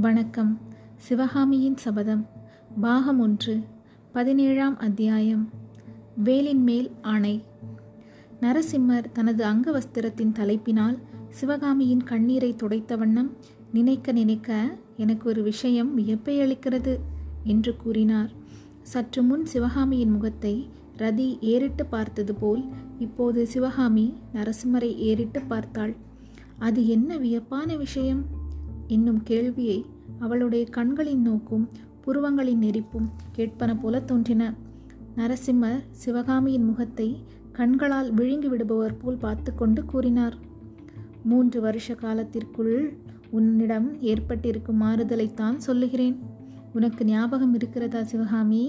வணக்கம். சிவகாமியின் சபதம் பாகம் ஒன்று பதினேழாம் அத்தியாயம் வேலின் மேல் ஆணை. நரசிம்மர் தனது அங்கவஸ்திரத்தின் தலைப்பினால் சிவகாமியின் கண்ணீரை துடைத்த வண்ணம் நினைக்க நினைக்க எனக்கு ஒரு விஷயம் வியப்பை அளிக்கிறது என்று கூறினார். சற்று முன் சிவகாமியின் முகத்தை ரதி ஏறிட்டு பார்த்தது போல் இப்போது சிவகாமி நரசிம்மரை ஏறிட்டு பார்த்தாள். அது என்ன வியப்பான விஷயம்? என்னும் கேள்வியை அவளுடைய கண்களின் நோக்கும் புருவங்களின் நெரிப்பும் கேட்பன போல தோன்றின. நரசிம்மர் சிவகாமியின் முகத்தை கண்களால் விழுங்கி விடுபவர் போல் பார்த்து கொண்டு கூறினார். மூன்று வருஷ காலத்திற்குள் உன்னிடம் ஏற்பட்டிருக்கும் மாறுதலைத்தான் சொல்லுகிறேன். உனக்கு ஞாபகம் இருக்கிறதா சிவகாமி?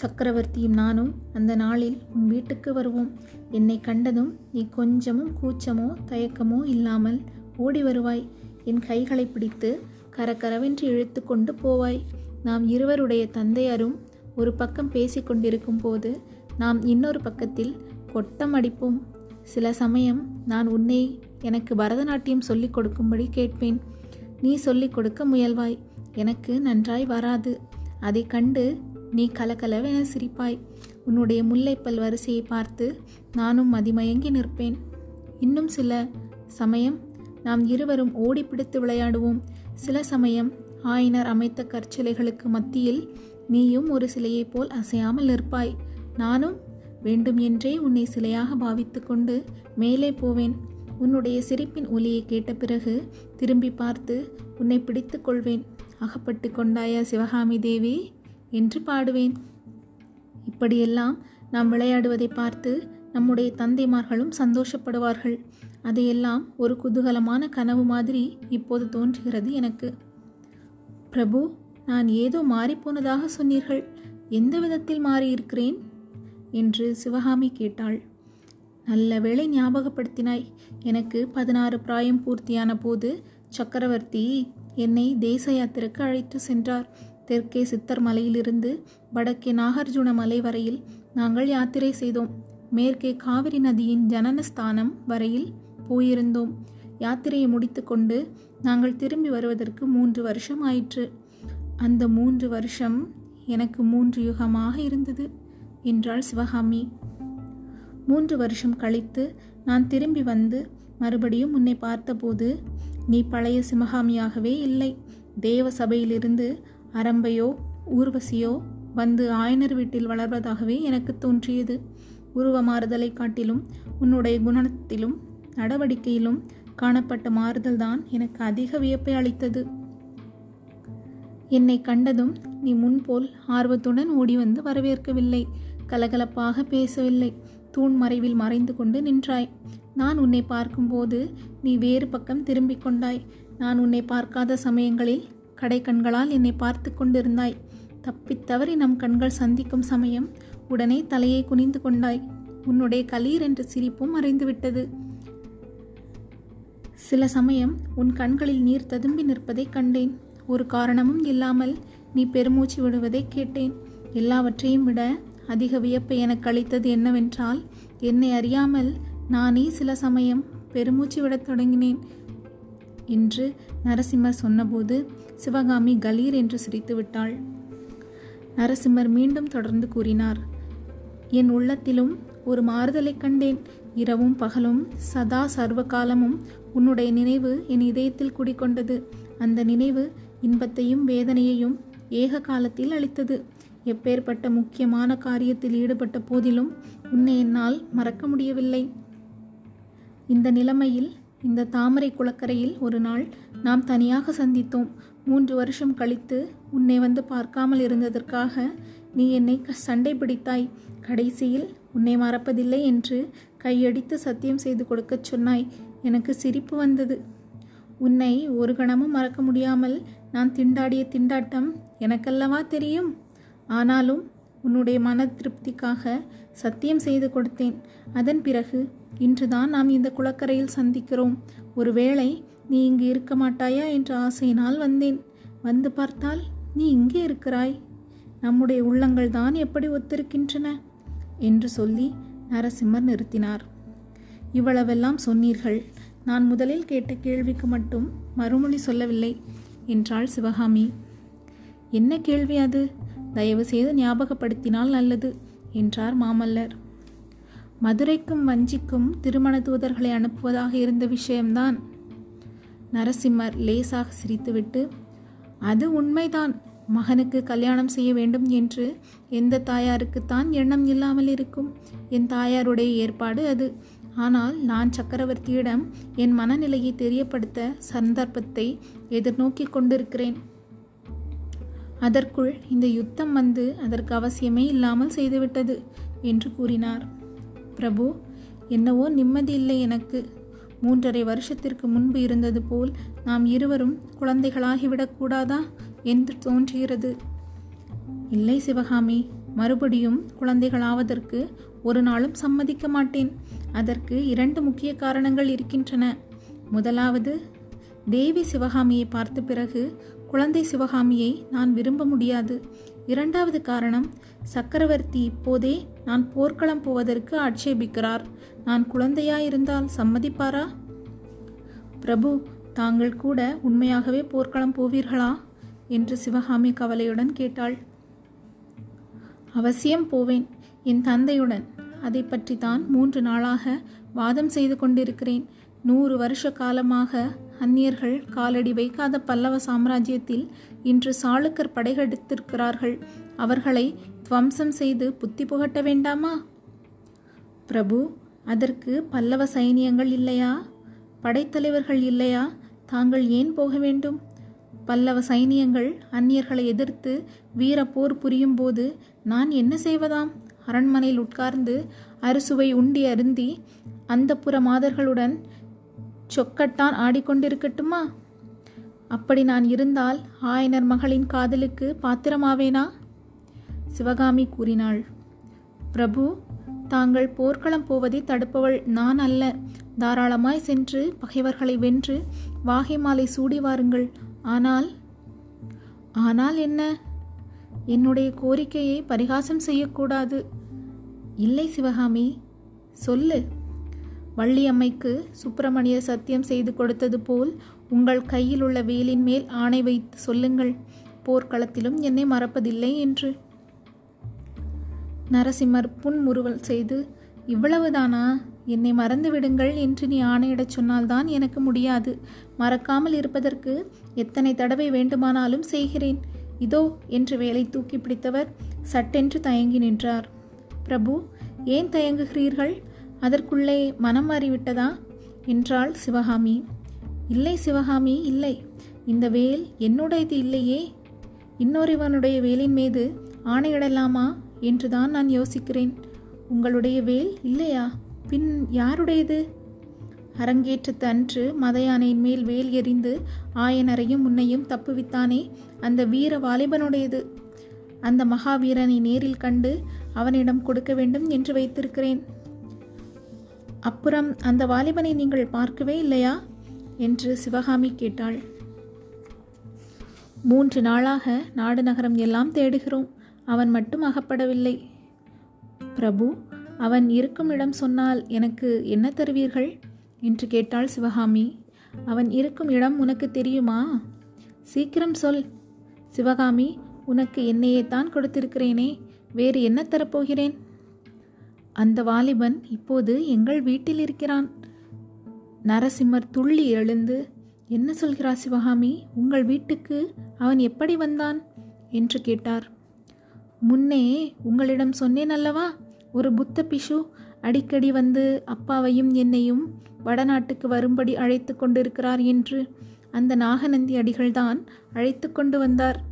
சக்கரவர்த்தியும் நானும் அந்த நாளில் உன் வீட்டுக்கு வருவோம். என்னை கண்டதும் நீ கொஞ்சமும் கூச்சமோ தயக்கமோ இல்லாமல் ஓடி வருவாய். என் கைகளை பிடித்து கரகரவென்று இழுத்து கொண்டு போவாய். நாம் இருவருடைய தந்தையரும் ஒரு பக்கம் பேசிக்கொண்டிருக்கும் போது நாம் இன்னொரு பக்கத்தில் கொட்டம் அடிப்போம். சில சமயம் நான் உன்னை எனக்கு பரதநாட்டியம் சொல்லிக் கொடுக்கும்படி கேட்பேன். நீ சொல்லிக் கொடுக்க முயல்வாய். எனக்கு நன்றாய் வராது. அதை கண்டு நீ கலகலவென சிரிப்பாய். உன்னுடைய முல்லைப்பல் வரிசையை பார்த்து நானும் மதிமயங்கி நிற்பேன். இன்னும் சில சமயம் நாம் இருவரும் ஓடிப்பிடித்து விளையாடுவோம். சில சமயம் ஆயினர் அமைத்த கற்சிலைகளுக்கு மத்தியில் நீயும் ஒரு சிலையைப் போல் அசையாமல் நிற்பாய். நானும் வேண்டும் என்றே உன்னை சிலையாக பாவித்து கொண்டு மேலே போவேன். உன்னுடைய சிரிப்பின் ஒலியை கேட்ட பிறகு திரும்பி பார்த்து உன்னை பிடித்து கொள்வேன். அகப்பட்டு கொண்டாயா சிவகாமி தேவி? என்று பாடுவேன். இப்படியெல்லாம் நாம் விளையாடுவதை பார்த்து நம்முடைய தந்தைமார்களும் சந்தோஷப்படுவார்கள். அதையெல்லாம் ஒரு குதூகலமான கனவு மாதிரி இப்போது தோன்றுகிறது எனக்கு. பிரபு நான் ஏதோ மாறிப்போனதாக சொன்னீர்கள். எந்த விதத்தில் மாறியிருக்கிறேன்? என்று சிவகாமி கேட்டாள். நல்ல வேளை ஞாபகப்படுத்தினாய். எனக்கு பதினாறு பிராயம் பூர்த்தியான போது சக்கரவர்த்தி என்னை தேச யாத்திரைக்கு அழைத்து சென்றார். தெற்கே சித்தர் மலையிலிருந்து வடக்கே நாகார்ஜுன மலை வரையில் நாங்கள் யாத்திரை செய்தோம். மேற்கே காவிரி நதியின் ஜனனஸ்தானம் வரையில் போயிருந்தோம். யாத்திரையை முடித்துக்கொண்டு நாங்கள் திரும்பி வருவதற்கு மூன்று வருஷம் ஆயிற்று. அந்த மூன்று வருஷம் எனக்கு மூன்று யுகமாக இருந்தது என்றாள் சிவகாமி. மூன்று வருஷம் கழித்து நான் திரும்பி வந்து மறுபடியும் உன்னை பார்த்தபோது நீ பழைய சிவகாமியாகவே இல்லை. தேவ சபையிலிருந்து அரம்பையோ ஊர்வசியோ வந்து ஆயனர் வீட்டில் வளர்வதாகவே எனக்கு தோன்றியது. உருவ மாறுதலை காட்டிலும் உன்னுடைய குணத்திலும் நடவடிக்கையிலும் காணப்பட்ட மாறுதல்தான் எனக்கு அதிக வியப்பை அளித்தது. என்னை கண்டதும் நீ முன்போல் ஆர்வத்துடன் ஓடி வந்து வரவேற்கவில்லை. கலகலப்பாக பேசவில்லை. தூண் மறைவில் மறைந்து கொண்டு நின்றாய். நான் உன்னை பார்க்கும்போது நீ வேறு பக்கம் திரும்பிக் கொண்டாய். நான் உன்னை பார்க்காத சமயங்களில் கடை கண்களால் என்னை பார்த்து கொண்டிருந்தாய். தப்பித்தவறி நம் கண்கள் சந்திக்கும் சமயம் உடனே தலையை குனிந்து கொண்டாய். உன்னுடைய கலீர் என்ற சிரிப்பும் மறைந்துவிட்டது. சில சமயம் உன் கண்களில் நீர் ததும்பி நிற்பதை கண்டேன். ஒரு காரணமும் இல்லாமல் நீ பெருமூச்சு விடுவதை கேட்டேன். எல்லாவற்றையும் விட அதிக வியப்பை எனக்கு அளித்தது என்னவென்றால் என்னை அறியாமல் நானே சில சமயம் பெருமூச்சு விடத் தொடங்கினேன் என்று நரசிம்மர் சொன்னபோது சிவகாமி கலீர் என்று சிரித்து விட்டாள் நரசிம்மர் மீண்டும் தொடர்ந்து கூறினார். என் உள்ளத்திலும் ஒரு மாறுதலைக் கண்டேன். இரவும் பகலும் சதா சர்வ காலமும் உன்னுடைய நினைவு என் இதயத்தில் குடிக்கொண்டது அந்த நினைவு இன்பத்தையும் வேதனையையும் ஏக காலத்தில் அளித்தது. எப்பேற்பட்ட முக்கியமான காரியத்தில் ஈடுபட்ட போதிலும் உன்னை என்னால் மறக்க முடியவில்லை. இந்த நிலைமையில் இந்த தாமரை குளக்கரையில் ஒரு நாள் நாம் தனியாக சந்தித்தோம். மூன்று வருஷம் கழித்து உன்னை வந்து பார்க்காமல் இருந்ததற்காக நீ என்னை சண்டை பிடித்தாய் கடைசியில் உன்னை மறப்பதில்லை என்று கையடித்து சத்தியம் செய்து கொடுக்கச் சொன்னாய். எனக்கு சிரிப்பு வந்தது. உன்னை ஒரு கணமும் மறக்க முடியாமல் நான் திண்டாடிய திண்டாட்டம் எனக்கல்லவா தெரியும்? ஆனாலும் உன்னுடைய மன திருப்திக்காக சத்தியம் செய்து கொடுத்தேன். அதன் பிறகு இன்றுதான் நாம் இந்த குளக்கரையில் சந்திக்கிறோம். ஒருவேளை நீ இங்கு இருக்க மாட்டாயா என்ற ஆசையினால் வந்தேன். வந்து பார்த்தால் நீ இங்கே இருக்கிறாய். நம்முடைய உள்ளங்கள் தான் எப்படி ஒத்திருக்கின்றன? என்று சொல்லி நரசிம்மர் நிறுத்தினார். இவ்வளவெல்லாம் சொன்னீர்கள். நான் முதலில் கேட்ட கேள்விக்கு மட்டும் மறுமொழி சொல்லவில்லை என்றாள் சிவகாமி. என்ன கேள்வி அது? தயவு செய்து ஞாபகப்படுத்தினால் நல்லது என்றார் மாமல்லர். மதுரைக்கும் வஞ்சிக்கும் திருமண தூதர்களை அனுப்புவதாக இருந்த விஷயம்தான். நரசிம்மர் லேசாக சிரித்துவிட்டு அது உண்மைதான் மகனுக்கு கல்யாணம் செய்ய வேண்டும் என்று எந்த தாயாருக்குத்தான் எண்ணம் இல்லாமல் இருக்கும். என் தாயாருடைய ஏற்பாடு அது. ஆனால் நான் சக்கரவர்த்தியிடம் என் மனநிலையை தெரியப்படுத்த சந்தர்ப்பத்தை எதிர்நோக்கி கொண்டிருக்கிறேன். அதற்குள் இந்த யுத்தம் வந்து அதற்கு அவசியமே இல்லாமல் செய்துவிட்டது என்று கூறினார். பிரபு என்னவோ நிம்மதி இல்லை எனக்கு. மூன்றரை வருஷத்திற்கு முன்பு இருந்தது போல் நாம் இருவரும் குழந்தைகளாகிவிடக்கூடாதா என்று தோன்றுகிறது. இல்லை சிவகாமி மறுபடியும் குழந்தைகளாவதற்கு ஒரு நாளும் சம்மதிக்க மாட்டேன். அதற்கு இரண்டு முக்கிய காரணங்கள் இருக்கின்றன. முதலாவது தேவி சிவகாமியை பார்த்த பிறகு குழந்தை சிவகாமியை நான் விரும்ப முடியாது. இரண்டாவது காரணம் சக்கரவர்த்தி இப்போதே நான் போர்க்களம் போவதற்கு ஆட்சேபிக்கிறார். நான் குழந்தையாயிருந்தால் சம்மதிப்பாரா? பிரபு தாங்கள் கூட உண்மையாகவே போர்க்களம் போவீர்களா? என்று சிவகாமி கவலையுடன் கேட்டாள். அவசியம் போவேன். என் தந்தையுடன். அதை பற்றி தான் மூன்று நாளாக வாதம் செய்து கொண்டிருக்கிறேன். நூறு வருஷ காலமாக அந்நியர்கள் காலடி வைக்காத பல்லவ சாம்ராஜ்யத்தில் இன்று சாளுக்கர் படைகெடுத்திருக்கிறார்கள் அவர்களை துவம்சம் செய்து புத்தி புகட்ட வேண்டாமா? பிரபு அதற்கு பல்லவ சைனியங்கள் இல்லையா? படைத்தலைவர்கள் இல்லையா? தாங்கள் ஏன் போக வேண்டும்? பல்லவ சைனியங்கள் அந்நியர்களை எதிர்த்து வீர போர் புரியும் போது நான் என்ன செய்வதாம்? அரண்மனையில் உட்கார்ந்து அறுசுவை உண்டி அருந்தி அந்த புற மாதர்களுடன் சொக்கட்டான் ஆடிக்கொண்டிருக்கட்டுமா? அப்படி நான் இருந்தால் ஆயனர் மகளின் காதலுக்கு பாத்திரமாவேனா? சிவகாமி கூறினாள் பிரபு தாங்கள் போர்க்களம் போவதை தடுப்பவள் நான் அல்ல. தாராளமாய் சென்று பகைவர்களை வென்று வாகை மாலை சூடி வாருங்கள். ஆனால் ஆனால் என்ன? என்னுடைய கோரிக்கையை பரிகாசம் செய்யக்கூடாது. இல்லை சிவகாமி சொல்லு. வள்ளியம்மைக்கு சுப்பிரமணிய சத்தியம் செய்து கொடுத்தது போல் உங்கள் கையில் உள்ள வேலின் மேல் ஆணை வைத்து சொல்லுங்கள். போர்க்களத்திலும் என்னை மறப்பதில்லை என்று. நரசிம்மர் புன்முறுவல் செய்து இவ்வளவுதானா? என்னை மறந்து விடுங்கள் என்று நீ ஆணையிடச் சொன்னால்தான் எனக்கு முடியாது. மறக்காமல் இருப்பதற்கு எத்தனை தடவை வேண்டுமானாலும் செய்கிறேன். இதோ என்று வேலை தூக்கி பிடித்தவர் சட்டென்று தயங்கி நின்றார். பிரபு ஏன் தயங்குகிறீர்கள்? அதற்குள்ளே மனம் மாறிவிட்டதா? என்றாள் சிவகாமி. இல்லை சிவகாமி இல்லை. இந்த வேல் என்னுடையது இல்லையே. இன்னொருவனுடைய வேலின் மீது ஆணையிடலாமா? என்றுதான் நான் யோசிக்கிறேன். உங்களுடைய வேல் இல்லையா? பின் யாருடையது? அரங்கேற்றத்து அன்று மதையானையின் மேல் வேல் எறிந்து ஆயனரையும் உன்னையும் தப்புவித்தானே? அந்த வீர வாலிபனுடையது. அந்த மகாவீரனை நேரில் கண்டு அவனிடம் கொடுக்க வேண்டும் என்று வைத்திருக்கிறேன். அப்புறம் அந்த வாலிபனை நீங்கள் பார்க்கவே இல்லையா? என்று சிவகாமி கேட்டாள். மூன்று நாளாக நாடு நகரம் எல்லாம் தேடுகிறோம். அவன் மட்டும் அகப்படவில்லை. பிரபு அவன் இருக்கும் இடம் சொன்னால் எனக்கு என்ன தருவீர்கள்? என்று கேட்டாள் சிவகாமி. அவன் இருக்கும் இடம் உனக்கு தெரியுமா? சீக்கிரம் சொல். சிவகாமி உனக்கு என்னையே தான் கொடுத்திருக்கிறேனே வேறு என்ன தரப்போகிறேன்? அந்த வாலிபன் இப்போது எங்கள் வீட்டில் இருக்கிறான். நரசிம்மர் துள்ளி எழுந்து என்ன சொல்கிறார் சிவகாமி? உங்கள் வீட்டுக்கு அவன் எப்படி வந்தான்? என்று கேட்டார். முன்னே உங்களிடம் சொன்னேன் அல்லவா? ஒரு புத்த பிஷு அடிக்கடி வந்து அப்பாவையும் என்னையும் வடநாட்டுக்கு வரும்படி அழைத்து கொண்டிருக்கிறார் என்று அந்த நாகநந்தி அடிகள்தான் அழைத்து கொண்டு வந்தார்.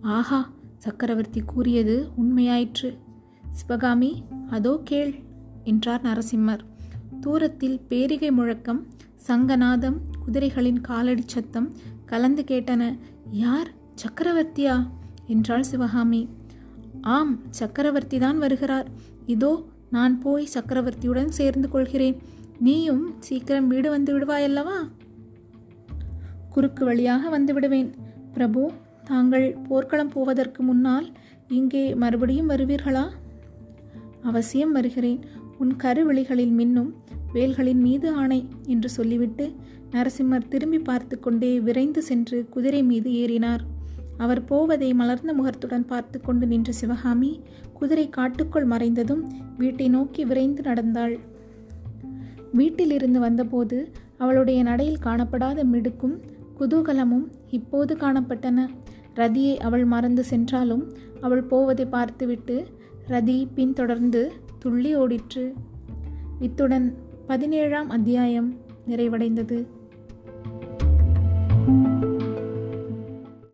ஆஹா சக்கரவர்த்தி கூறியது உண்மையாயிற்று. சிவகாமி அதோ கேள் என்றார் நரசிம்மர். தூரத்தில் பேரிகை முழக்கம் சங்கநாதம் குதிரைகளின் காலடி சத்தம் கலந்து கேட்டன. யார்? சக்கரவர்த்தியா? என்றாள் சிவகாமி. ஆம் சக்கரவர்த்தி தான் வருகிறார். இதோ நான் போய் சக்கரவர்த்தியுடன் சேர்ந்து கொள்கிறேன். நீயும் சீக்கிரம் வீடு வந்து விடுவாயல்லவா? குறுக்கு வழியாக வந்து விடுவேன். பிரபு தாங்கள் போர்க்களம் போவதற்கு முன்னால் இங்கே மறுபடியும் வருவீர்களா? அவசியம் வருகிறேன். உன் கருவிழிகளில் மின்னும் வேல்களின் மீது ஆணை என்று சொல்லிவிட்டு நரசிம்மர் திரும்பி பார்த்து கொண்டே விரைந்து சென்று குதிரை மீது ஏறினார். அவர் போவதை மலர்ந்த முகத்துடன் பார்த்து கொண்டு நின்ற சிவகாமி குதிரை காட்டுக்குள் மறைந்ததும் வீட்டை நோக்கி விரைந்து நடந்தாள். வீட்டிலிருந்து வந்தபோது அவளுடைய நடையில் காணப்படாத மிடுக்கும் குதூகலமும் இப்போது காணப்பட்டன. ரதியை அவள் மறந்து சென்றாலும் அவள் போவதை பார்த்துவிட்டு ரதி பின்தொடர்ந்து துள்ளி ஓடிற்று. இத்துடன் பதினேழாம் அத்தியாயம் நிறைவடைந்தது.